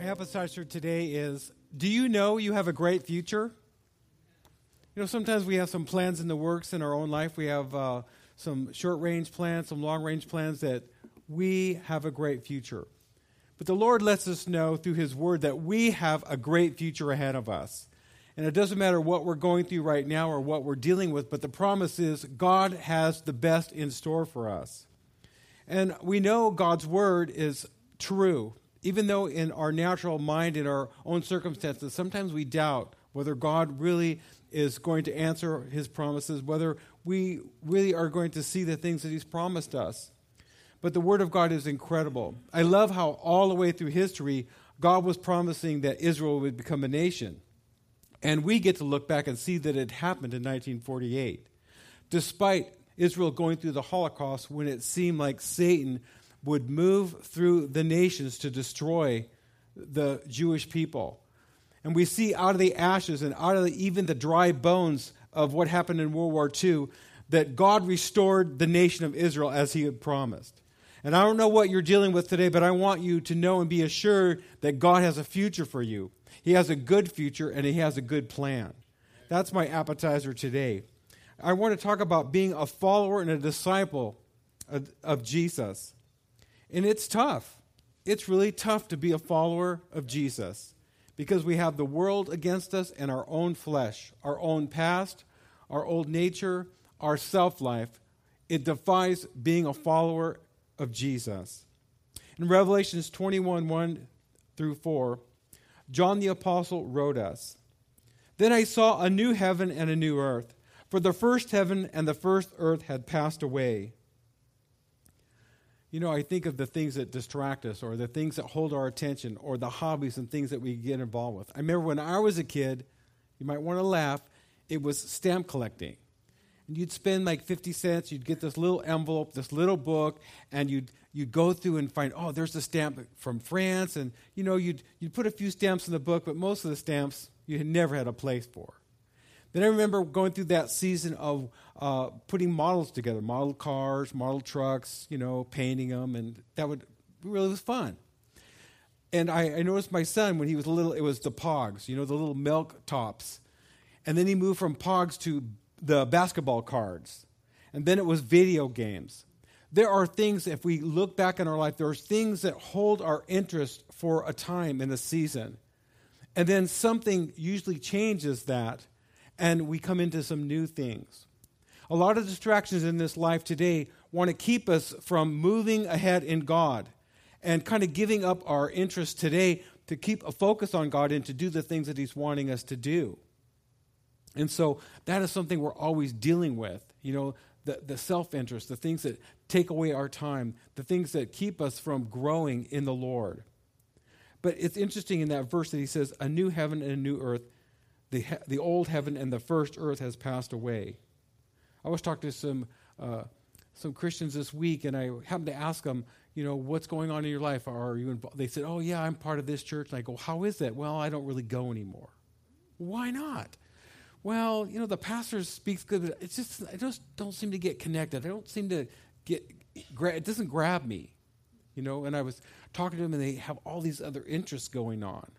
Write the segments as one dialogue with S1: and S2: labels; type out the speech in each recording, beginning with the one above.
S1: My appetizer today is Do you know you have a great future? You know, sometimes we have some plans in the works in our own life. We have uh, some short range plans, some long range plans that we have a great future. But the Lord lets us know through His Word that we have a great future ahead of us. And it doesn't matter what we're going through right now or what we're dealing with, but the promise is God has the best in store for us. And we know God's Word is true even though in our natural mind, in our own circumstances, sometimes we doubt whether God really is going to answer his promises, whether we really are going to see the things that he's promised us. But the Word of God is incredible. I love how all the way through history, God was promising that Israel would become a nation. And we get to look back and see that it happened in 1948. Despite Israel going through the Holocaust when it seemed like Satan would move through the nations to destroy the Jewish people. And we see out of the ashes and out of the, even the dry bones of what happened in World War II that God restored the nation of Israel as he had promised. And I don't know what you're dealing with today, but I want you to know and be assured that God has a future for you. He has a good future and he has a good plan. That's my appetizer today. I want to talk about being a follower and a disciple of, of Jesus. And it's tough. It's really tough to be a follower of Jesus because we have the world against us and our own flesh, our own past, our old nature, our self life. It defies being a follower of Jesus. In Revelations 21 1 through 4, John the Apostle wrote us Then I saw a new heaven and a new earth, for the first heaven and the first earth had passed away you know, I think of the things that distract us or the things that hold our attention or the hobbies and things that we get involved with. I remember when I was a kid, you might want to laugh, it was stamp collecting. And you'd spend like 50 cents, you'd get this little envelope, this little book, and you'd, you'd go through and find, oh, there's a stamp from France. And, you know, you'd, you'd put a few stamps in the book, but most of the stamps you had never had a place for. Then I remember going through that season of uh, putting models together, model cars, model trucks, you know, painting them, and that would really was fun. And I, I noticed my son when he was little, it was the Pogs, you know, the little milk tops, and then he moved from Pogs to the basketball cards, and then it was video games. There are things, if we look back in our life, there are things that hold our interest for a time in a season. And then something usually changes that and we come into some new things. A lot of distractions in this life today want to keep us from moving ahead in God and kind of giving up our interest today to keep a focus on God and to do the things that He's wanting us to do. And so that is something we're always dealing with. You know, the, the self interest, the things that take away our time, the things that keep us from growing in the Lord. But it's interesting in that verse that he says, A new heaven and a new earth the, the old heaven and the first earth has passed away. I was talking to some, uh, some Christians this week, and I happened to ask them, you know, what's going on in your life? Are you involved? They said, oh, yeah, I'm part of this church. And I go, how is that? Well, I don't really go anymore. Why not? Well, you know, the pastor speaks good, but it's just, I just don't seem to get connected. I don't seem to get, it doesn't grab me, you know, and I was talking to them, and they have all these other interests going on.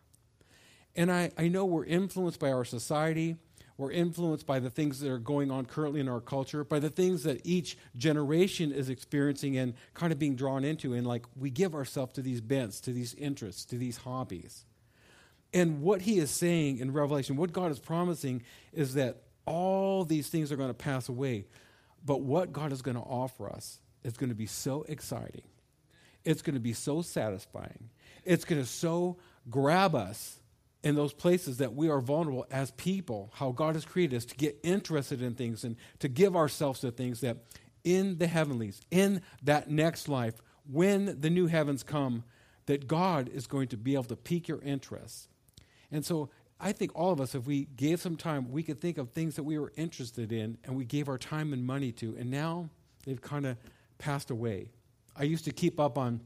S1: And I, I know we're influenced by our society. We're influenced by the things that are going on currently in our culture, by the things that each generation is experiencing and kind of being drawn into. And like we give ourselves to these bents, to these interests, to these hobbies. And what he is saying in Revelation, what God is promising, is that all these things are going to pass away. But what God is going to offer us is going to be so exciting. It's going to be so satisfying. It's going to so grab us in those places that we are vulnerable as people, how God has created us to get interested in things and to give ourselves to things that in the heavenlies, in that next life, when the new heavens come, that God is going to be able to pique your interest. And so I think all of us, if we gave some time, we could think of things that we were interested in and we gave our time and money to, and now they've kind of passed away. I used to keep up on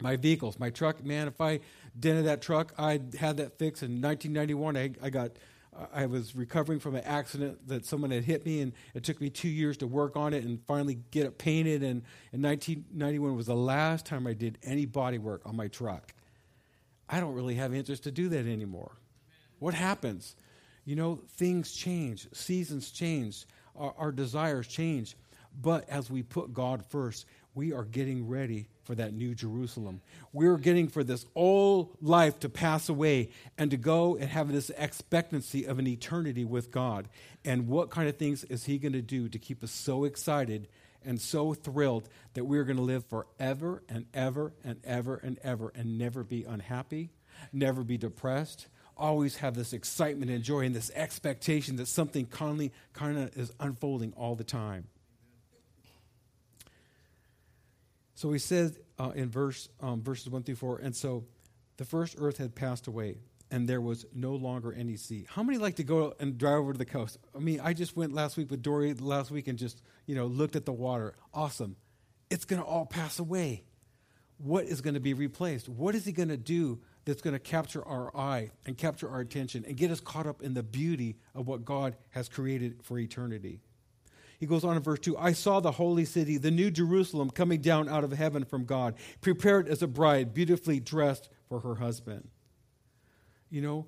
S1: my vehicles, my truck. Man, if I dented that truck, I had that fixed in 1991. I, I got, I was recovering from an accident that someone had hit me, and it took me two years to work on it and finally get it painted. And in 1991 was the last time I did any body work on my truck. I don't really have interest to do that anymore. What happens? You know, things change, seasons change, our, our desires change. But as we put God first, we are getting ready for that new Jerusalem. We're getting for this old life to pass away and to go and have this expectancy of an eternity with God. And what kind of things is He going to do to keep us so excited and so thrilled that we're going to live forever and ever and ever and ever and never be unhappy, never be depressed, always have this excitement and joy and this expectation that something kind of is unfolding all the time. So he says uh, in verse um, verses one through four, and so the first earth had passed away, and there was no longer any sea. How many like to go and drive over to the coast? I mean, I just went last week with Dory last week and just you know looked at the water. Awesome. It's going to all pass away. What is going to be replaced? What is he going to do that's going to capture our eye and capture our attention and get us caught up in the beauty of what God has created for eternity? He goes on in verse 2 I saw the holy city, the new Jerusalem, coming down out of heaven from God, prepared as a bride, beautifully dressed for her husband. You know,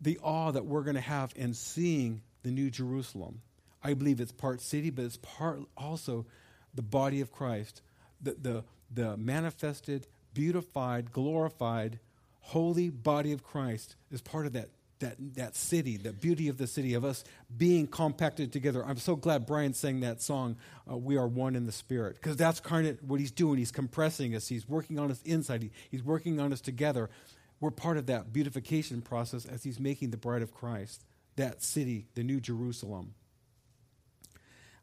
S1: the awe that we're going to have in seeing the new Jerusalem. I believe it's part city, but it's part also the body of Christ, the, the, the manifested, beautified, glorified, holy body of Christ is part of that that, that city, the beauty of the city, of us being compacted together. I'm so glad Brian sang that song, uh, We Are One in the Spirit, because that's kind of what he's doing. He's compressing us, he's working on us inside, he, he's working on us together. We're part of that beautification process as he's making the bride of Christ, that city, the New Jerusalem.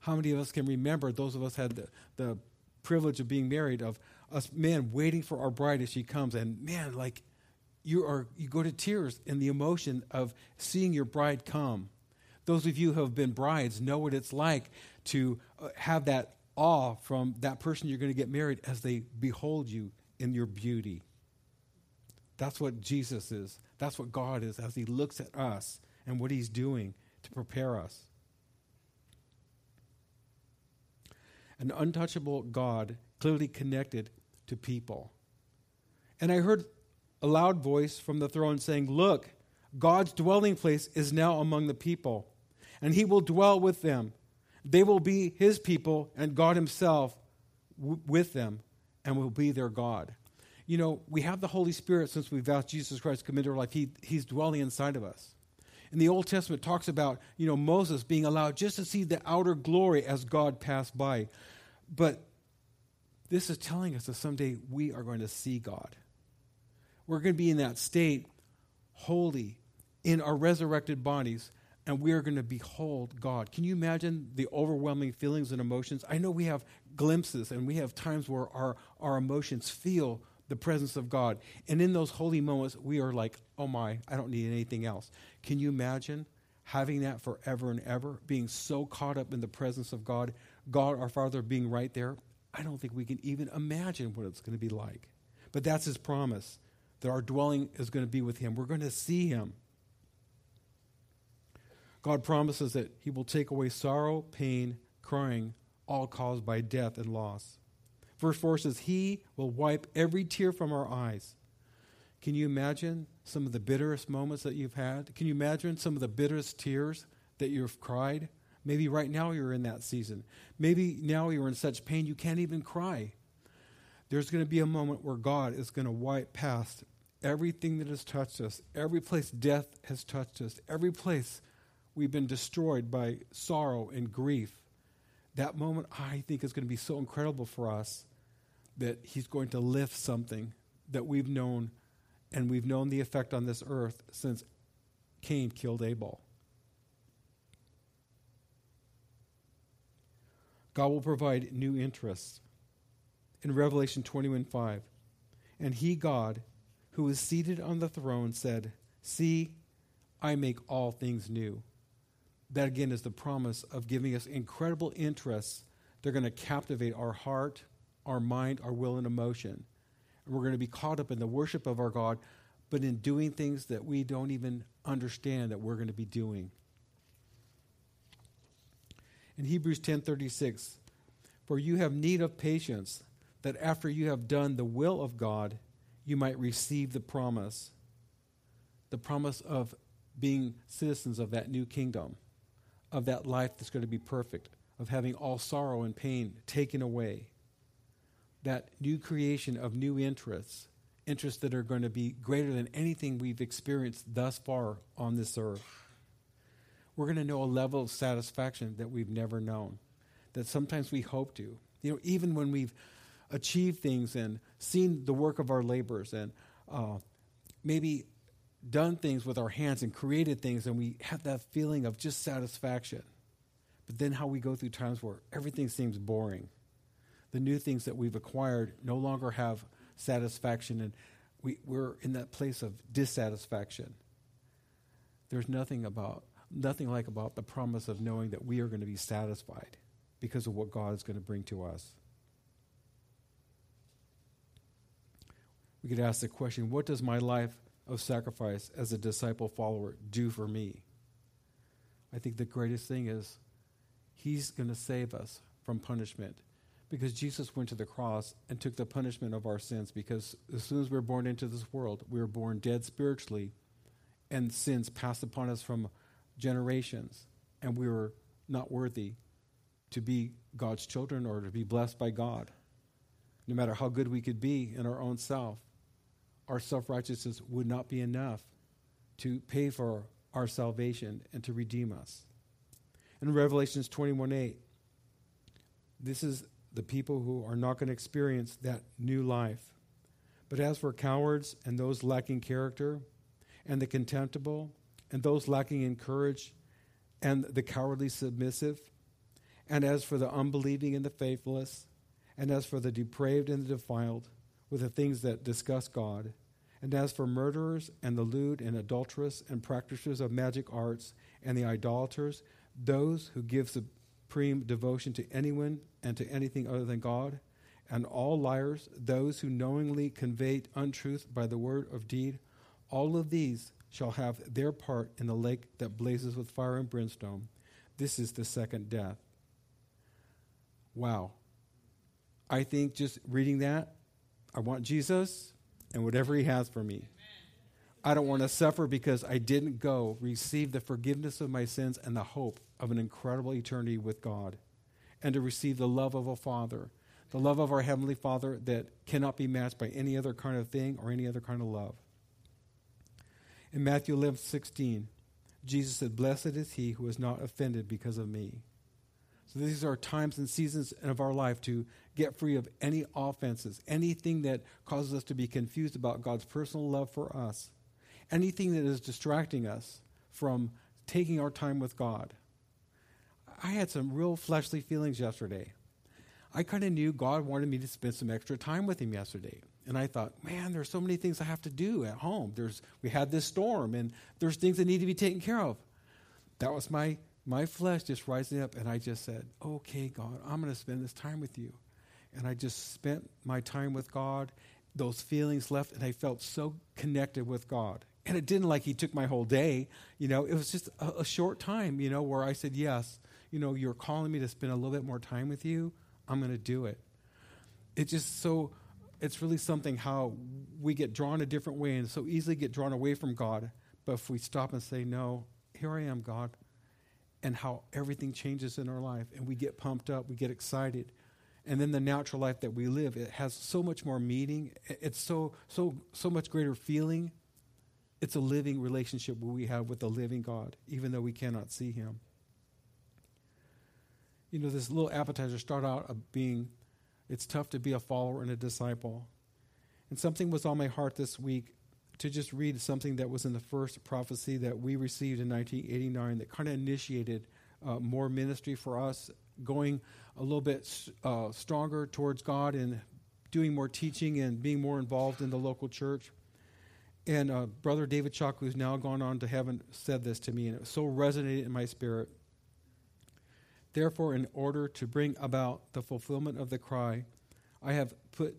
S1: How many of us can remember, those of us had the, the privilege of being married, of us men waiting for our bride as she comes, and man, like, you are you go to tears in the emotion of seeing your bride come. Those of you who have been brides know what it's like to uh, have that awe from that person you're going to get married as they behold you in your beauty. That's what Jesus is. That's what God is as he looks at us and what he's doing to prepare us. An untouchable God clearly connected to people. And I heard a loud voice from the throne saying, Look, God's dwelling place is now among the people, and he will dwell with them. They will be his people, and God himself w- with them, and will be their God. You know, we have the Holy Spirit since we've asked Jesus Christ to come into our life. He, he's dwelling inside of us. In the Old Testament, talks about, you know, Moses being allowed just to see the outer glory as God passed by. But this is telling us that someday we are going to see God we're going to be in that state, holy, in our resurrected bodies, and we are going to behold God. Can you imagine the overwhelming feelings and emotions? I know we have glimpses and we have times where our, our emotions feel the presence of God. And in those holy moments, we are like, oh my, I don't need anything else. Can you imagine having that forever and ever, being so caught up in the presence of God, God our Father being right there? I don't think we can even imagine what it's going to be like. But that's his promise that our dwelling is going to be with Him. We're going to see Him. God promises that He will take away sorrow, pain, crying, all caused by death and loss. Verse 4 says, He will wipe every tear from our eyes. Can you imagine some of the bitterest moments that you've had? Can you imagine some of the bitterest tears that you've cried? Maybe right now you're in that season. Maybe now you're in such pain you can't even cry there's going to be a moment where God is going to wipe past everything that has touched us, every place death has touched us, every place we've been destroyed by sorrow and grief. That moment, I think, is going to be so incredible for us that He's going to lift something that we've known, and we've known the effect on this earth since Cain killed Abel. God will provide new interests in Revelation 21 5. And he, God, who is seated on the throne, said, See, I make all things new. That again is the promise of giving us incredible interests. They're going to captivate our heart, our mind, our will, and emotion. And we're going to be caught up in the worship of our God, but in doing things that we don't even understand that we're going to be doing. In Hebrews 10:36, for you have need of patience that after you have done the will of God, you might receive the promise. the promise of being citizens of that new kingdom, of that life that's going to be perfect, of having all sorrow and pain taken away. That new creation of new interests, interests that are going to be greater than anything we've experienced thus far on this earth. We're going to know a level of satisfaction that we've never known, that sometimes we hope to. You know, even when we've achieved things and seen the work of our labors and uh, maybe done things with our hands and created things, and we have that feeling of just satisfaction. But then how we go through times where everything seems boring. The new things that we've acquired no longer have satisfaction, and we, we're in that place of dissatisfaction. There's nothing about nothing like about the promise of knowing that we are going to be satisfied because of what God is going to bring to us. We could ask the question what does my life of sacrifice as a disciple follower do for me? I think the greatest thing is He's going to save us from punishment because Jesus went to the cross and took the punishment of our sins because as soon as we we're born into this world, we were born dead spiritually and sins passed upon us from generations and we were not worthy to be God's children or to be blessed by God. No matter how good we could be in our own self, our self righteousness would not be enough to pay for our salvation and to redeem us. In Revelations 21 8, this is the people who are not going to experience that new life. But as for cowards and those lacking character, and the contemptible, and those lacking in courage, and the cowardly submissive, and as for the unbelieving and the faithless, and as for the depraved and the defiled, with the things that disgust God, and as for murderers, and the lewd, and adulterous, and practitioners of magic arts, and the idolaters, those who give supreme devotion to anyone and to anything other than God, and all liars, those who knowingly convey untruth by the word of deed, all of these shall have their part in the lake that blazes with fire and brimstone. This is the second death. Wow. I think just reading that, I want Jesus and whatever he has for me. I don't want to suffer because I didn't go receive the forgiveness of my sins and the hope of an incredible eternity with God and to receive the love of a Father, the love of our Heavenly Father that cannot be matched by any other kind of thing or any other kind of love. In Matthew 11 16, Jesus said, Blessed is he who is not offended because of me. So these are times and seasons of our life to get free of any offenses, anything that causes us to be confused about God's personal love for us, anything that is distracting us from taking our time with God. I had some real fleshly feelings yesterday. I kind of knew God wanted me to spend some extra time with Him yesterday. And I thought, man, there's so many things I have to do at home. There's, we had this storm, and there's things that need to be taken care of. That was my my flesh just rising up, and I just said, Okay, God, I'm going to spend this time with you. And I just spent my time with God. Those feelings left, and I felt so connected with God. And it didn't like He took my whole day. You know, it was just a, a short time, you know, where I said, Yes, you know, you're calling me to spend a little bit more time with you. I'm going to do it. It just so, it's really something how we get drawn a different way and so easily get drawn away from God. But if we stop and say, No, here I am, God and how everything changes in our life and we get pumped up, we get excited. And then the natural life that we live, it has so much more meaning. It's so so so much greater feeling. It's a living relationship we have with the living God, even though we cannot see him. You know, this little appetizer start out of being it's tough to be a follower and a disciple. And something was on my heart this week to just read something that was in the first prophecy that we received in 1989 that kind of initiated uh, more ministry for us, going a little bit uh, stronger towards God and doing more teaching and being more involved in the local church. And uh, Brother David Chalk, who's now gone on to heaven, said this to me, and it so resonated in my spirit. Therefore, in order to bring about the fulfillment of the cry, I have put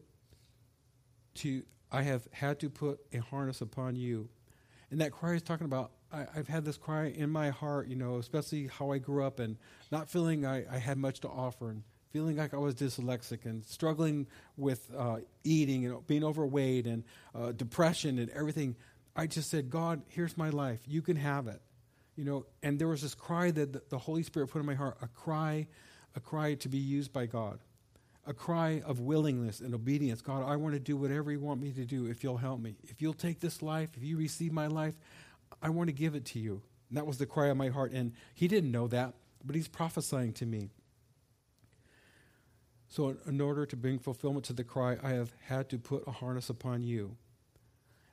S1: to I have had to put a harness upon you. And that cry is talking about I, have had this cry in my heart, you know, especially how I grew up and not feeling I, I had much to offer and feeling like I was dyslexic and struggling with uh, eating and being overweight and uh, depression and everything. I just said, God, here's my life. You can have it. You know, and there was this cry that the Holy Spirit put in my heart, a cry, a cry to be used by God. A cry of willingness and obedience. God, I want to do whatever you want me to do if you'll help me. If you'll take this life, if you receive my life, I want to give it to you. And that was the cry of my heart. And he didn't know that, but he's prophesying to me. So, in order to bring fulfillment to the cry, I have had to put a harness upon you.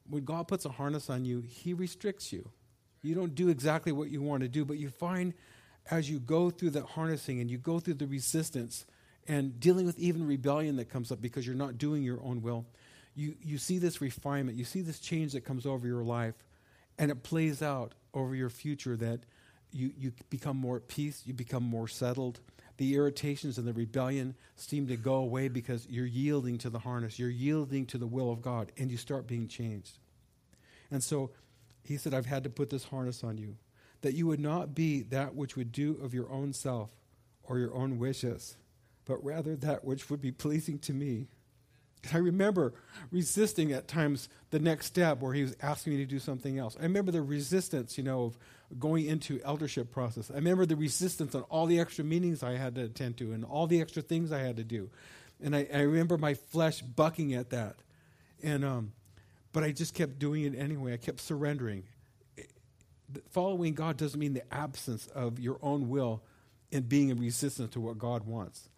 S1: When God puts a harness on you, He restricts you. You don't do exactly what you want to do, but you find as you go through that harnessing and you go through the resistance and dealing with even rebellion that comes up because you're not doing your own will, you, you see this refinement, you see this change that comes over your life, and it plays out over your future that you, you become more at peace, you become more settled. The irritations and the rebellion seem to go away because you're yielding to the harness, you're yielding to the will of God, and you start being changed. And so he said, I've had to put this harness on you, that you would not be that which would do of your own self or your own wishes, but rather that which would be pleasing to me. I remember resisting at times the next step where he was asking me to do something else. I remember the resistance, you know, of going into eldership process. I remember the resistance on all the extra meetings I had to attend to and all the extra things I had to do. And I, I remember my flesh bucking at that. And, um, but I just kept doing it anyway. I kept surrendering. Following God doesn't mean the absence of your own will and being in resistance to what God wants.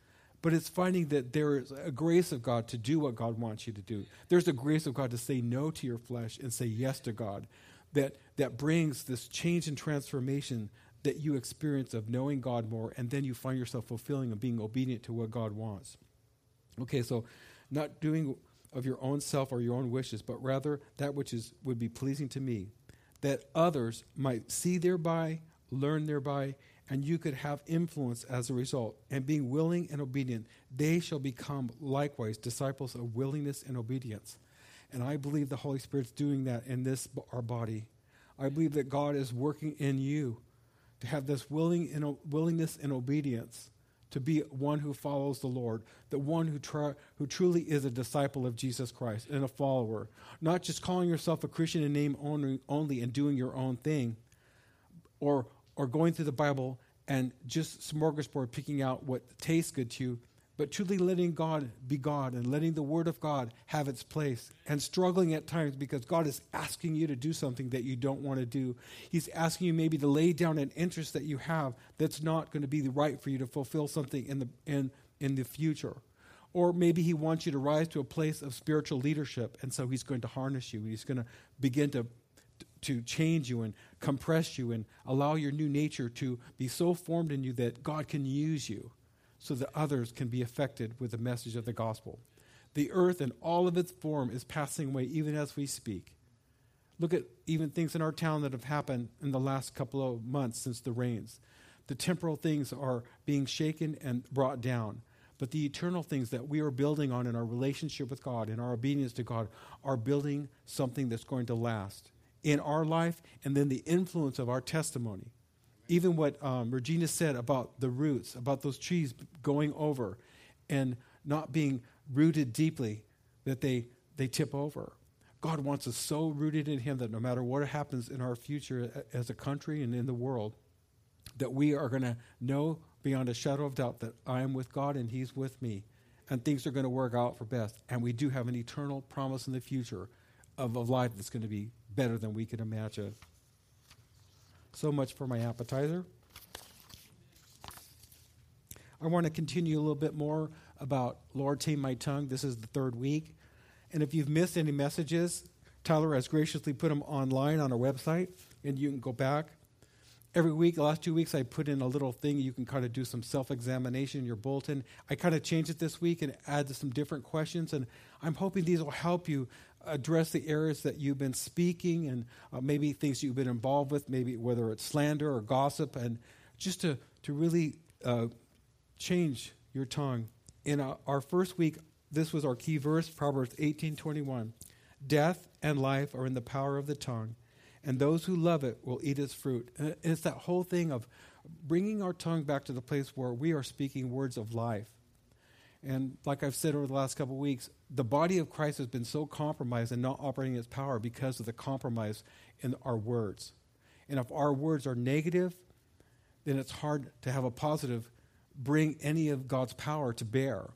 S1: But it's finding that there is a grace of God to do what God wants you to do. There's a grace of God to say no to your flesh and say yes to God that, that brings this change and transformation that you experience of knowing God more, and then you find yourself fulfilling and being obedient to what God wants. Okay, so not doing of your own self or your own wishes, but rather that which is would be pleasing to me, that others might see thereby, learn thereby, and you could have influence as a result. And being willing and obedient, they shall become likewise disciples of willingness and obedience. And I believe the Holy Spirit's doing that in this, our body. I believe that God is working in you to have this willing and, willingness and obedience to be one who follows the Lord, the one who, who truly is a disciple of Jesus Christ and a follower. Not just calling yourself a Christian in name only, only and doing your own thing, or, or going through the Bible and just smorgasbord picking out what tastes good to you, but truly letting God be God and letting the Word of God have its place and struggling at times because God is asking you to do something that you don't want to do. He's asking you maybe to lay down an interest that you have that's not going to be the right for you to fulfill something in the, in, in the future. Or maybe He wants you to rise to a place of spiritual leadership, and so He's going to harness you. He's going to begin to to change you and compress you and allow your new nature to be so formed in you that God can use you so that others can be affected with the message of the gospel. The earth and all of its form is passing away even as we speak. Look at even things in our town that have happened in the last couple of months since the rains. The temporal things are being shaken and brought down. But the eternal things that we are building on in our relationship with God, in our obedience to God, are building something that's going to last in our life and then the influence of our testimony even what um, Regina said about the roots, about those trees going over and not being rooted deeply, that they, they tip over. God wants us so rooted in Him that no matter what happens in our future as a country and in the world, that we are going to know beyond a shadow of doubt that I am with God and He's with me, and things are going to work out for best. And we do have an eternal promise in the future of a life that's going to be better than we could imagine. So much for my appetizer. I want to continue a little bit more about Lord Tame My Tongue. This is the third week. And if you've missed any messages, Tyler has graciously put them online on our website, and you can go back. Every week, the last two weeks, I put in a little thing. You can kind of do some self examination in your bulletin. I kind of changed it this week and added some different questions, and I'm hoping these will help you address the areas that you've been speaking and uh, maybe things you've been involved with, maybe whether it's slander or gossip, and just to, to really uh, change your tongue. In uh, our first week, this was our key verse, Proverbs 18:21. Death and life are in the power of the tongue, and those who love it will eat its fruit. And it's that whole thing of bringing our tongue back to the place where we are speaking words of life. And like I've said over the last couple of weeks, the body of Christ has been so compromised and not operating its power because of the compromise in our words. And if our words are negative, then it's hard to have a positive bring any of God's power to bear.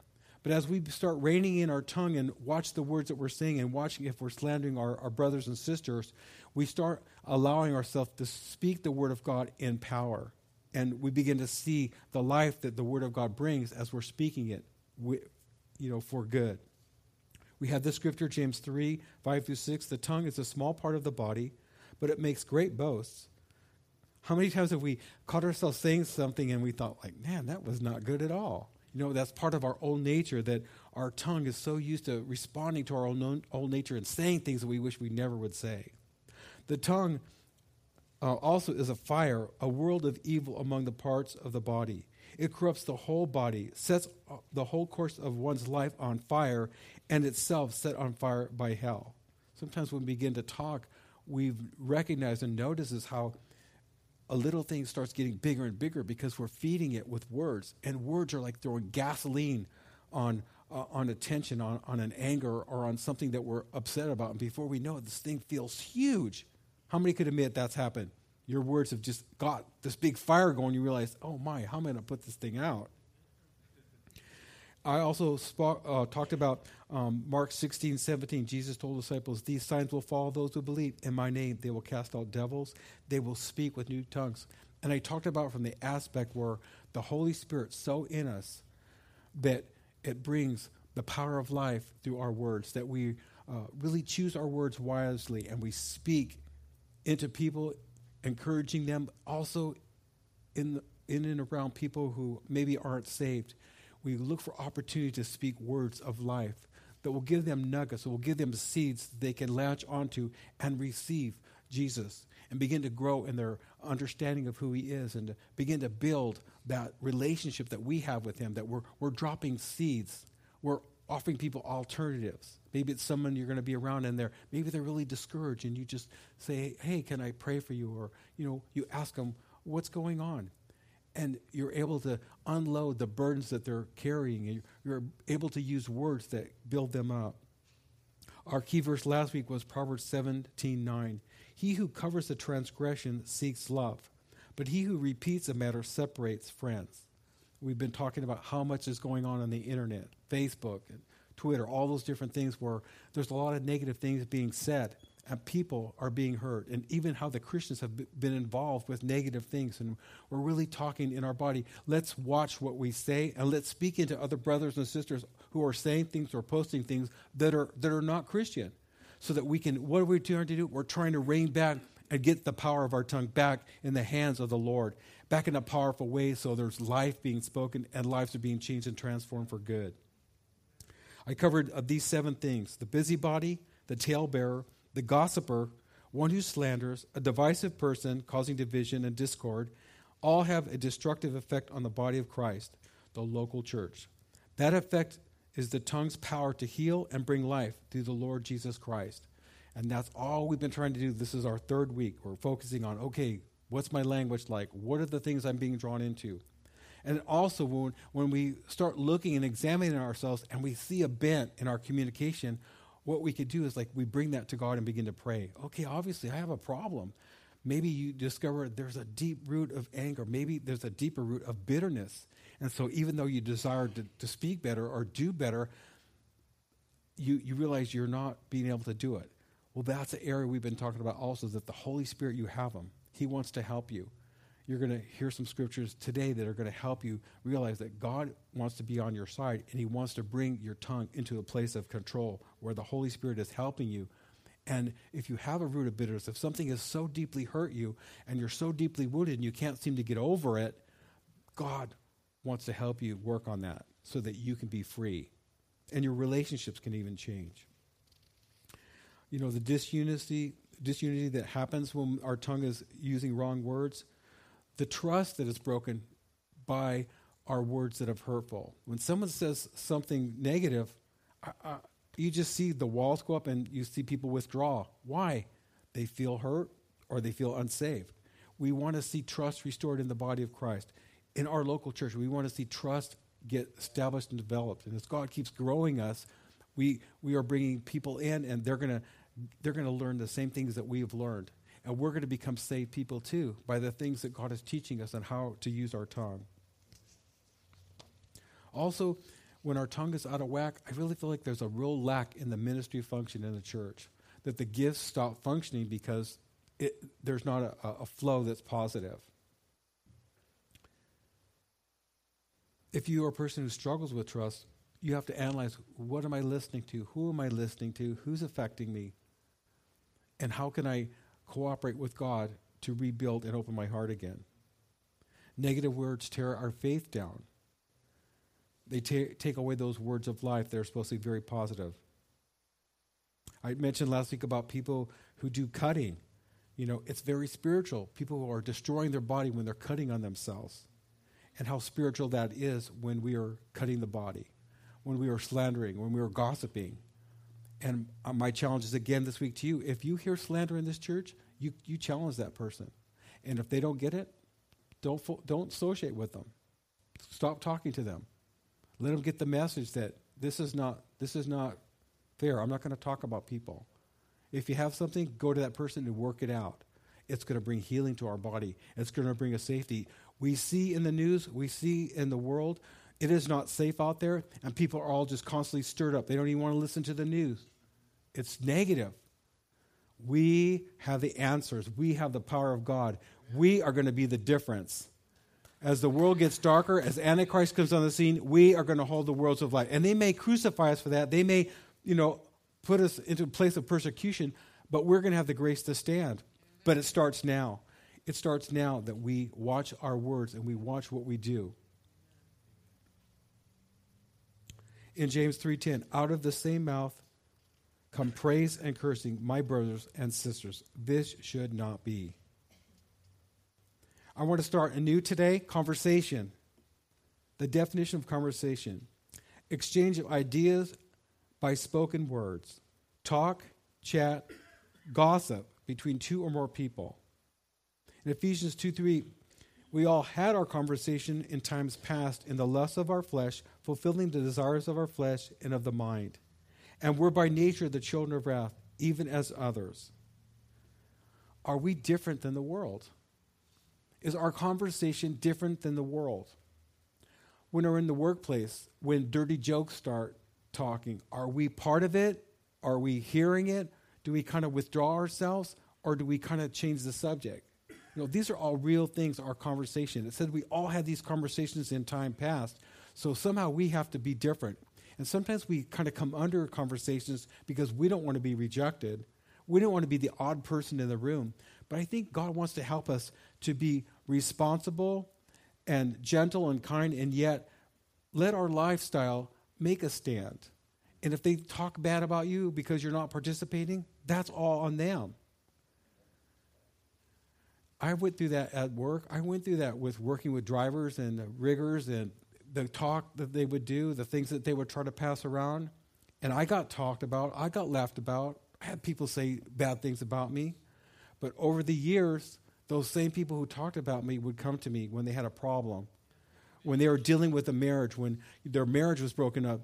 S1: But as we start reining in our tongue and watch the words that we're saying and watching if we're slandering our, our brothers and sisters, we start allowing ourselves to speak the word of God in power. And we begin to see the life that the word of God brings as we're speaking it you know, for good. We have this scripture, James 3 5 through 6. The tongue is a small part of the body, but it makes great boasts. How many times have we caught ourselves saying something and we thought, like, man, that was not good at all? You know, that's part of our old nature that our tongue is so used to responding to our old nature and saying things that we wish we never would say. The tongue uh, also is a fire, a world of evil among the parts of the body. It corrupts the whole body, sets the whole course of one's life on fire, and itself set on fire by hell. Sometimes when we begin to talk, we recognize and notices how a little thing starts getting bigger and bigger because we're feeding it with words, and words are like throwing gasoline on uh, on attention, on, on an anger, or on something that we're upset about. And before we know it, this thing feels huge. How many could admit that's happened? Your words have just got this big fire going. You realize, oh my, how am I going to put this thing out? I also uh, talked about um, Mark 16, 17. Jesus told disciples, These signs will follow those who believe in my name. They will cast out devils, they will speak with new tongues. And I talked about from the aspect where the Holy Spirit's so in us that it brings the power of life through our words, that we uh, really choose our words wisely and we speak into people encouraging them also in, in and around people who maybe aren't saved. We look for opportunity to speak words of life that will give them nuggets, that will give them seeds they can latch onto and receive Jesus and begin to grow in their understanding of who he is and to begin to build that relationship that we have with him, that we're, we're dropping seeds. We're offering people alternatives. Maybe it's someone you're going to be around and they're maybe they're really discouraged and you just say, "Hey, can I pray for you?" or you know, you ask them, "What's going on?" And you're able to unload the burdens that they're carrying and you're able to use words that build them up. Our key verse last week was Proverbs 17:9. He who covers a transgression seeks love, but he who repeats a matter separates friends. We've been talking about how much is going on on the internet, Facebook, and Twitter, all those different things where there's a lot of negative things being said and people are being hurt, and even how the Christians have been involved with negative things. And we're really talking in our body. Let's watch what we say, and let's speak into other brothers and sisters who are saying things or posting things that are that are not Christian, so that we can. What are we trying to do? We're trying to rein back and get the power of our tongue back in the hands of the Lord, back in a powerful way, so there's life being spoken and lives are being changed and transformed for good. I covered uh, these seven things the busybody, the talebearer, the gossiper, one who slanders, a divisive person causing division and discord, all have a destructive effect on the body of Christ, the local church. That effect is the tongue's power to heal and bring life through the Lord Jesus Christ. And that's all we've been trying to do. This is our third week. We're focusing on okay, what's my language like? What are the things I'm being drawn into? And also, when, when we start looking and examining ourselves and we see a bent in our communication, what we could do is like we bring that to God and begin to pray. Okay, obviously, I have a problem. Maybe you discover there's a deep root of anger. Maybe there's a deeper root of bitterness. And so, even though you desire to, to speak better or do better, you, you realize you're not being able to do it. Well, that's an area we've been talking about also, that the Holy Spirit, you have Him. He wants to help you you're going to hear some scriptures today that are going to help you realize that God wants to be on your side and He wants to bring your tongue into a place of control where the Holy Spirit is helping you. And if you have a root of bitterness, if something has so deeply hurt you and you're so deeply wounded and you can't seem to get over it, God wants to help you work on that so that you can be free and your relationships can even change. You know, the disunity, disunity that happens when our tongue is using wrong words the trust that is broken by our words that are hurtful. When someone says something negative, you just see the walls go up and you see people withdraw. Why? They feel hurt or they feel unsaved. We want to see trust restored in the body of Christ. In our local church, we want to see trust get established and developed. And as God keeps growing us, we, we are bringing people in and they're going to they're going to learn the same things that we have learned. And we're going to become saved people too by the things that God is teaching us on how to use our tongue. Also, when our tongue is out of whack, I really feel like there's a real lack in the ministry function in the church. That the gifts stop functioning because it, there's not a, a flow that's positive. If you are a person who struggles with trust, you have to analyze what am I listening to? Who am I listening to? Who's affecting me? And how can I cooperate with God to rebuild and open my heart again? Negative words tear our faith down. They ta- take away those words of life that are supposed to be very positive. I mentioned last week about people who do cutting. You know, it's very spiritual. People who are destroying their body when they're cutting on themselves. And how spiritual that is when we are cutting the body, when we are slandering, when we are gossiping. And uh, my challenge is again this week to you if you hear slander in this church, you, you challenge that person. And if they don't get it, don't, fo- don't associate with them. Stop talking to them. Let them get the message that this is not, this is not fair. I'm not going to talk about people. If you have something, go to that person and work it out. It's going to bring healing to our body. It's going to bring us safety. We see in the news, we see in the world, it is not safe out there, and people are all just constantly stirred up. They don't even want to listen to the news. It's negative. We have the answers. We have the power of God. We are going to be the difference. As the world gets darker, as Antichrist comes on the scene, we are going to hold the worlds of light. And they may crucify us for that. They may, you know, put us into a place of persecution, but we're going to have the grace to stand. But it starts now. It starts now that we watch our words and we watch what we do. In James 3:10, out of the same mouth come praise and cursing, my brothers and sisters. This should not be. I want to start a new today conversation. The definition of conversation exchange of ideas by spoken words, talk, chat, gossip between two or more people. In Ephesians 2 3, we all had our conversation in times past in the lusts of our flesh, fulfilling the desires of our flesh and of the mind. And we're by nature the children of wrath, even as others. Are we different than the world? Is our conversation different than the world? When we're in the workplace, when dirty jokes start, talking. Are we part of it? Are we hearing it? Do we kind of withdraw ourselves or do we kind of change the subject? You know, these are all real things, our conversation. It said we all had these conversations in time past. So somehow we have to be different. And sometimes we kind of come under conversations because we don't want to be rejected. We don't want to be the odd person in the room. But I think God wants to help us to be responsible and gentle and kind, and yet let our lifestyle make a stand. And if they talk bad about you because you're not participating, that's all on them. I went through that at work. I went through that with working with drivers and riggers and the talk that they would do, the things that they would try to pass around. And I got talked about, I got laughed about. I had people say bad things about me. But over the years, those same people who talked about me would come to me when they had a problem when they were dealing with a marriage, when their marriage was broken up,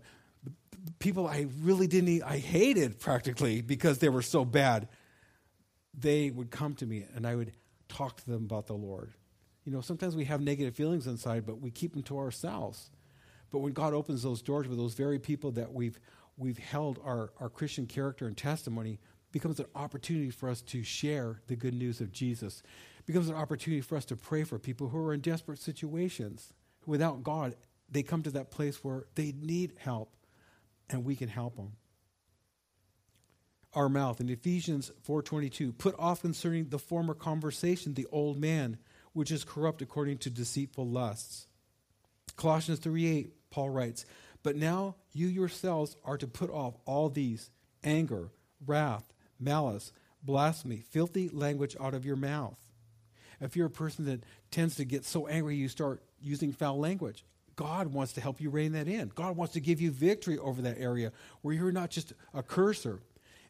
S1: people I really didn't, I hated practically because they were so bad, they would come to me and I would talk to them about the Lord. You know, sometimes we have negative feelings inside, but we keep them to ourselves. But when God opens those doors with those very people that we've, we've held our, our Christian character and testimony, becomes an opportunity for us to share the good news of Jesus. Becomes an opportunity for us to pray for people who are in desperate situations without God, they come to that place where they need help, and we can help them. Our mouth in Ephesians 4:22, put off concerning the former conversation the old man, which is corrupt according to deceitful lusts. Colossians 3:8, Paul writes, "But now you yourselves are to put off all these: anger, wrath, malice, blasphemy, filthy language out of your mouth." If you're a person that tends to get so angry you start using foul language. God wants to help you rein that in. God wants to give you victory over that area where you're not just a curser.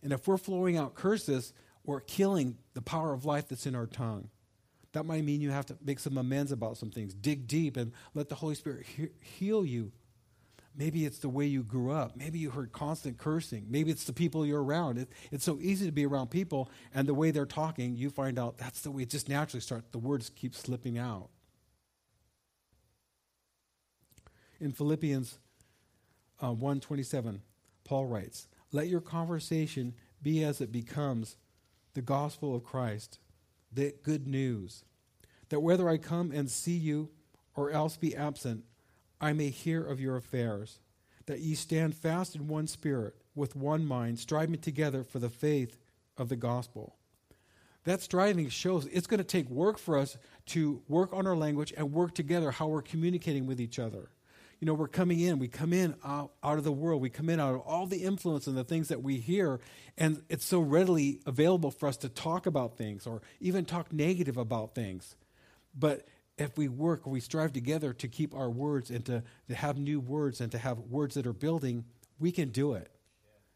S1: And if we're flowing out curses, we're killing the power of life that's in our tongue. That might mean you have to make some amends about some things. Dig deep and let the Holy Spirit he- heal you Maybe it's the way you grew up. Maybe you heard constant cursing. Maybe it's the people you're around. It, it's so easy to be around people, and the way they're talking, you find out that's the way it just naturally starts. The words keep slipping out. In Philippians uh, 1.27, Paul writes, Let your conversation be as it becomes the gospel of Christ, the good news, that whether I come and see you or else be absent, I may hear of your affairs, that ye stand fast in one spirit, with one mind, striving together for the faith of the gospel. That striving shows it's going to take work for us to work on our language and work together how we're communicating with each other. You know, we're coming in, we come in out, out of the world, we come in out of all the influence and the things that we hear, and it's so readily available for us to talk about things or even talk negative about things. But if we work, we strive together to keep our words and to, to have new words and to have words that are building, we can do it.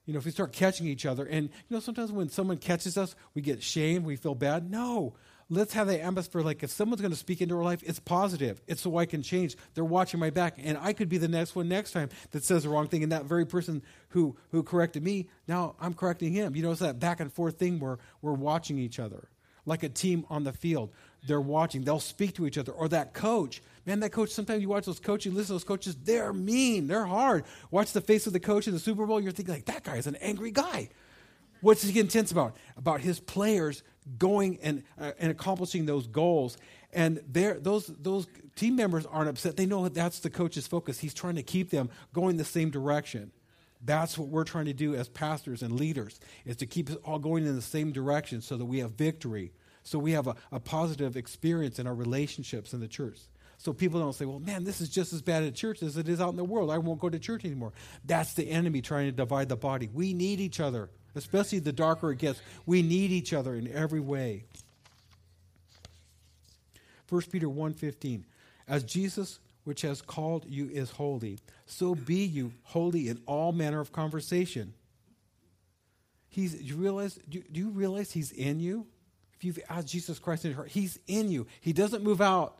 S1: You know, if we start catching each other, and you know, sometimes when someone catches us, we get shamed, we feel bad. No, let's have that atmosphere. Like if someone's going to speak into our life, it's positive. It's so I can change. They're watching my back, and I could be the next one next time that says the wrong thing. And that very person who who corrected me, now I'm correcting him. You know, it's that back and forth thing where we're watching each other like a team on the field they're watching. They'll speak to each other. Or that coach. Man, that coach, sometimes you watch those coaches, listen to those coaches, they're mean. They're hard. Watch the face of the coach in the Super Bowl, you're thinking, like, that guy is an angry guy. What's he intense about? About his players going and, uh, and accomplishing those goals. And those, those team members aren't upset. They know that that's the coach's focus. He's trying to keep them going the same direction. That's what we're trying to do as pastors and leaders, is to keep us all going in the same direction so that we have victory so we have a, a positive experience in our relationships in the church. So people don't say, well, man, this is just as bad at church as it is out in the world. I won't go to church anymore. That's the enemy trying to divide the body. We need each other, especially the darker it gets. We need each other in every way. 1 Peter 1.15, As Jesus, which has called you, is holy, so be you holy in all manner of conversation. He's, you realize, do, do you realize he's in you? If you've asked Jesus Christ in your heart, He's in you. He doesn't move out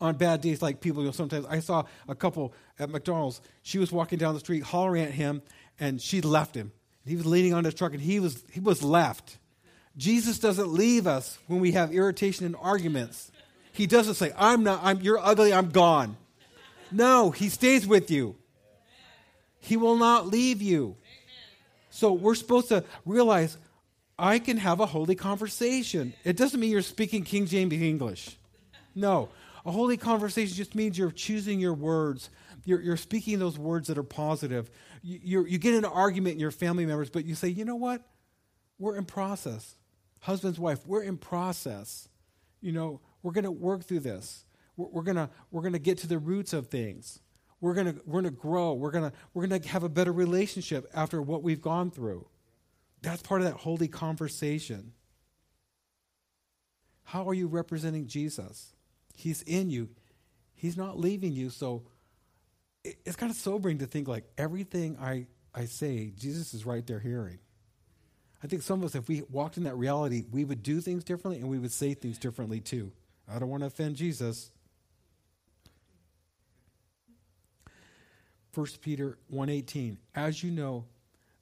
S1: on bad days like people. You know, sometimes I saw a couple at McDonald's. She was walking down the street, hollering at him, and she left him. He was leaning on his truck, and he was he was left. Jesus doesn't leave us when we have irritation and arguments. He doesn't say, "I'm not. I'm. You're ugly. I'm gone." No, he stays with you. He will not leave you. So we're supposed to realize I can have a holy conversation. It doesn't mean you're speaking King James English. No. A holy conversation just means you're choosing your words. You're, you're speaking those words that are positive. You, you get an argument in your family members, but you say, you know what? We're in process. Husband's wife, we're in process. You know, we're going to work through this. We're, we're going we're gonna get to the roots of things. We're going we're gonna grow. We're going we're gonna have a better relationship after what we've gone through. That's part of that holy conversation. How are you representing Jesus? He's in you, He's not leaving you. So it's kind of sobering to think like everything I, I say, Jesus is right there hearing. I think some of us, if we walked in that reality, we would do things differently and we would say things differently too. I don't want to offend Jesus. 1 Peter 1:18 As you know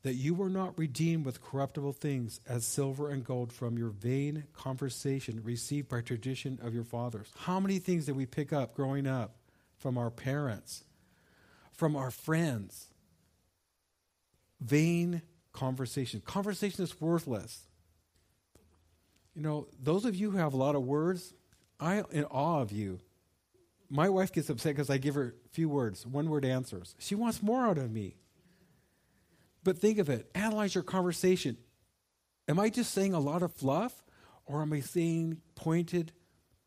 S1: that you were not redeemed with corruptible things as silver and gold from your vain conversation received by tradition of your fathers. How many things did we pick up growing up from our parents, from our friends? Vain conversation. Conversation is worthless. You know, those of you who have a lot of words, I am in awe of you. My wife gets upset because I give her few words, one word answers. She wants more out of me. But think of it analyze your conversation. Am I just saying a lot of fluff, or am I saying pointed,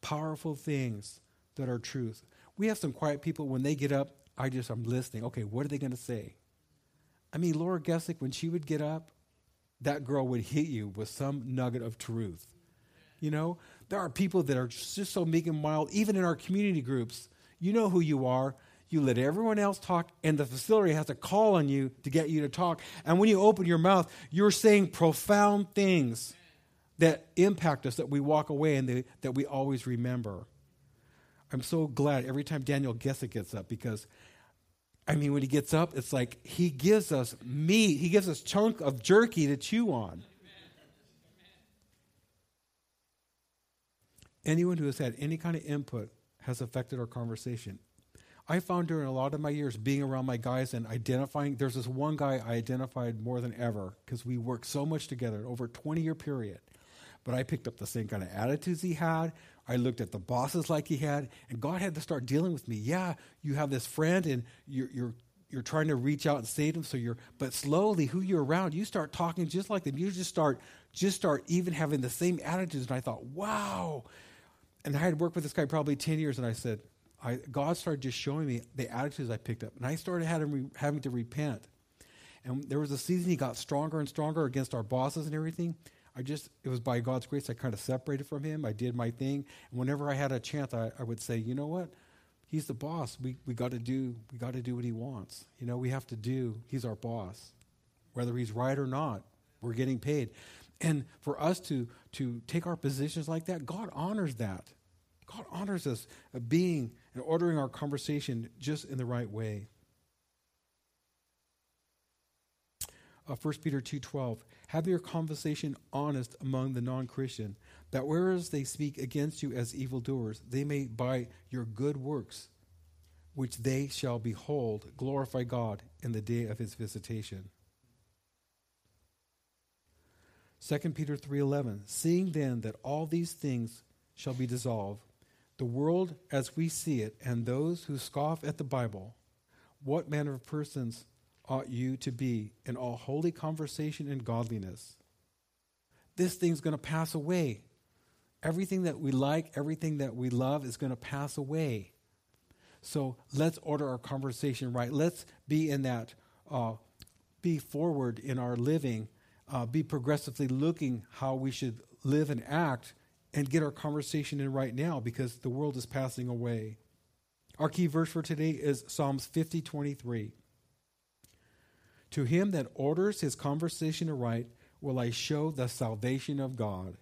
S1: powerful things that are truth? We have some quiet people when they get up, I just, I'm listening. Okay, what are they going to say? I mean, Laura Gessick, when she would get up, that girl would hit you with some nugget of truth. You know, there are people that are just so meek and mild, even in our community groups. You know who you are you let everyone else talk, and the facility has to call on you to get you to talk. And when you open your mouth, you're saying profound things that impact us, that we walk away and they, that we always remember. I'm so glad every time Daniel Gessick gets up because I mean, when he gets up, it's like he gives us meat. He gives us chunk of jerky to chew on. Anyone who has had any kind of input has affected our conversation. I found during a lot of my years being around my guys and identifying, there's this one guy I identified more than ever because we worked so much together over a 20 year period. But I picked up the same kind of attitudes he had. I looked at the bosses like he had, and God had to start dealing with me. Yeah, you have this friend, and you're, you're you're trying to reach out and save them so you're but slowly who you're around you start talking just like them you just start just start even having the same attitudes and i thought wow and i had worked with this guy probably 10 years and i said I, god started just showing me the attitudes i picked up and i started having, having to repent and there was a season he got stronger and stronger against our bosses and everything I just, it was by God's grace, I kind of separated from him. I did my thing. And whenever I had a chance, I, I would say, you know what? He's the boss. We, we got to do, we got to do what he wants. You know, we have to do, he's our boss. Whether he's right or not, we're getting paid. And for us to, to take our positions like that, God honors that. God honors us of being and ordering our conversation just in the right way. Uh, 1 Peter 2.12 have your conversation honest among the non Christian, that whereas they speak against you as evildoers, they may by your good works, which they shall behold, glorify God in the day of his visitation. 2 Peter 3:11 Seeing then that all these things shall be dissolved the world as we see it and those who scoff at the Bible what manner of persons ought you to be in all holy conversation and godliness. This thing's going to pass away. Everything that we like, everything that we love is going to pass away. So let's order our conversation right. Let's be in that, uh, be forward in our living, uh, be progressively looking how we should live and act, and get our conversation in right now because the world is passing away. Our key verse for today is Psalms 50 23. To him that orders his conversation aright will I show the salvation of God.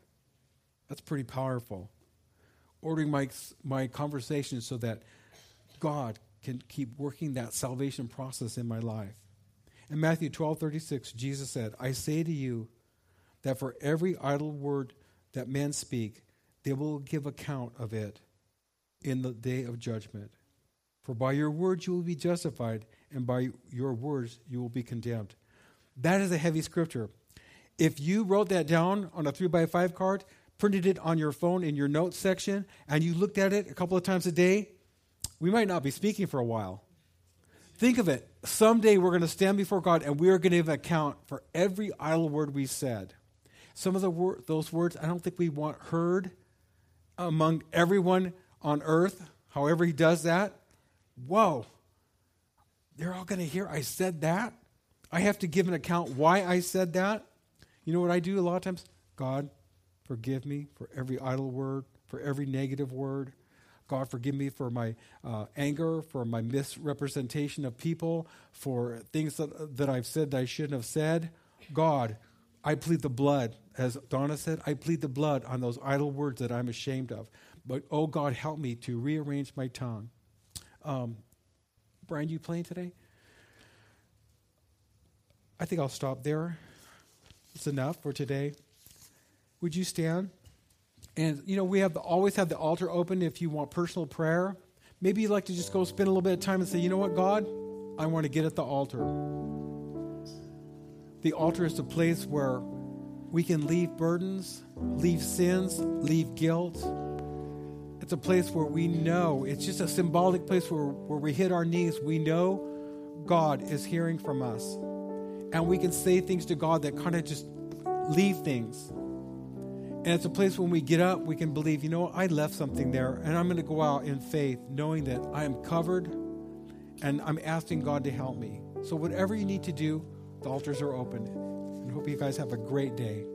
S1: That's pretty powerful. Ordering my, my conversation so that God can keep working that salvation process in my life. In Matthew 12 36, Jesus said, I say to you that for every idle word that men speak, they will give account of it in the day of judgment. For by your words you will be justified, and by your words you will be condemned. That is a heavy scripture. If you wrote that down on a three by five card, printed it on your phone in your notes section, and you looked at it a couple of times a day, we might not be speaking for a while. Think of it. Someday we're going to stand before God and we are going to give account for every idle word we said. Some of the wor- those words I don't think we want heard among everyone on earth. However, He does that. Whoa, they're all going to hear I said that. I have to give an account why I said that. You know what I do a lot of times? God, forgive me for every idle word, for every negative word. God, forgive me for my uh, anger, for my misrepresentation of people, for things that, that I've said that I shouldn't have said. God, I plead the blood. As Donna said, I plead the blood on those idle words that I'm ashamed of. But, oh God, help me to rearrange my tongue. Um, Brian, you playing today? I think I'll stop there. It's enough for today. Would you stand? And you know, we have the, always have the altar open if you want personal prayer. Maybe you'd like to just go spend a little bit of time and say, you know what, God, I want to get at the altar. The altar is a place where we can leave burdens, leave sins, leave guilt, it's a place where we know, it's just a symbolic place where, where we hit our knees. We know God is hearing from us. And we can say things to God that kind of just leave things. And it's a place when we get up, we can believe, you know, I left something there, and I'm going to go out in faith, knowing that I am covered and I'm asking God to help me. So, whatever you need to do, the altars are open. And hope you guys have a great day.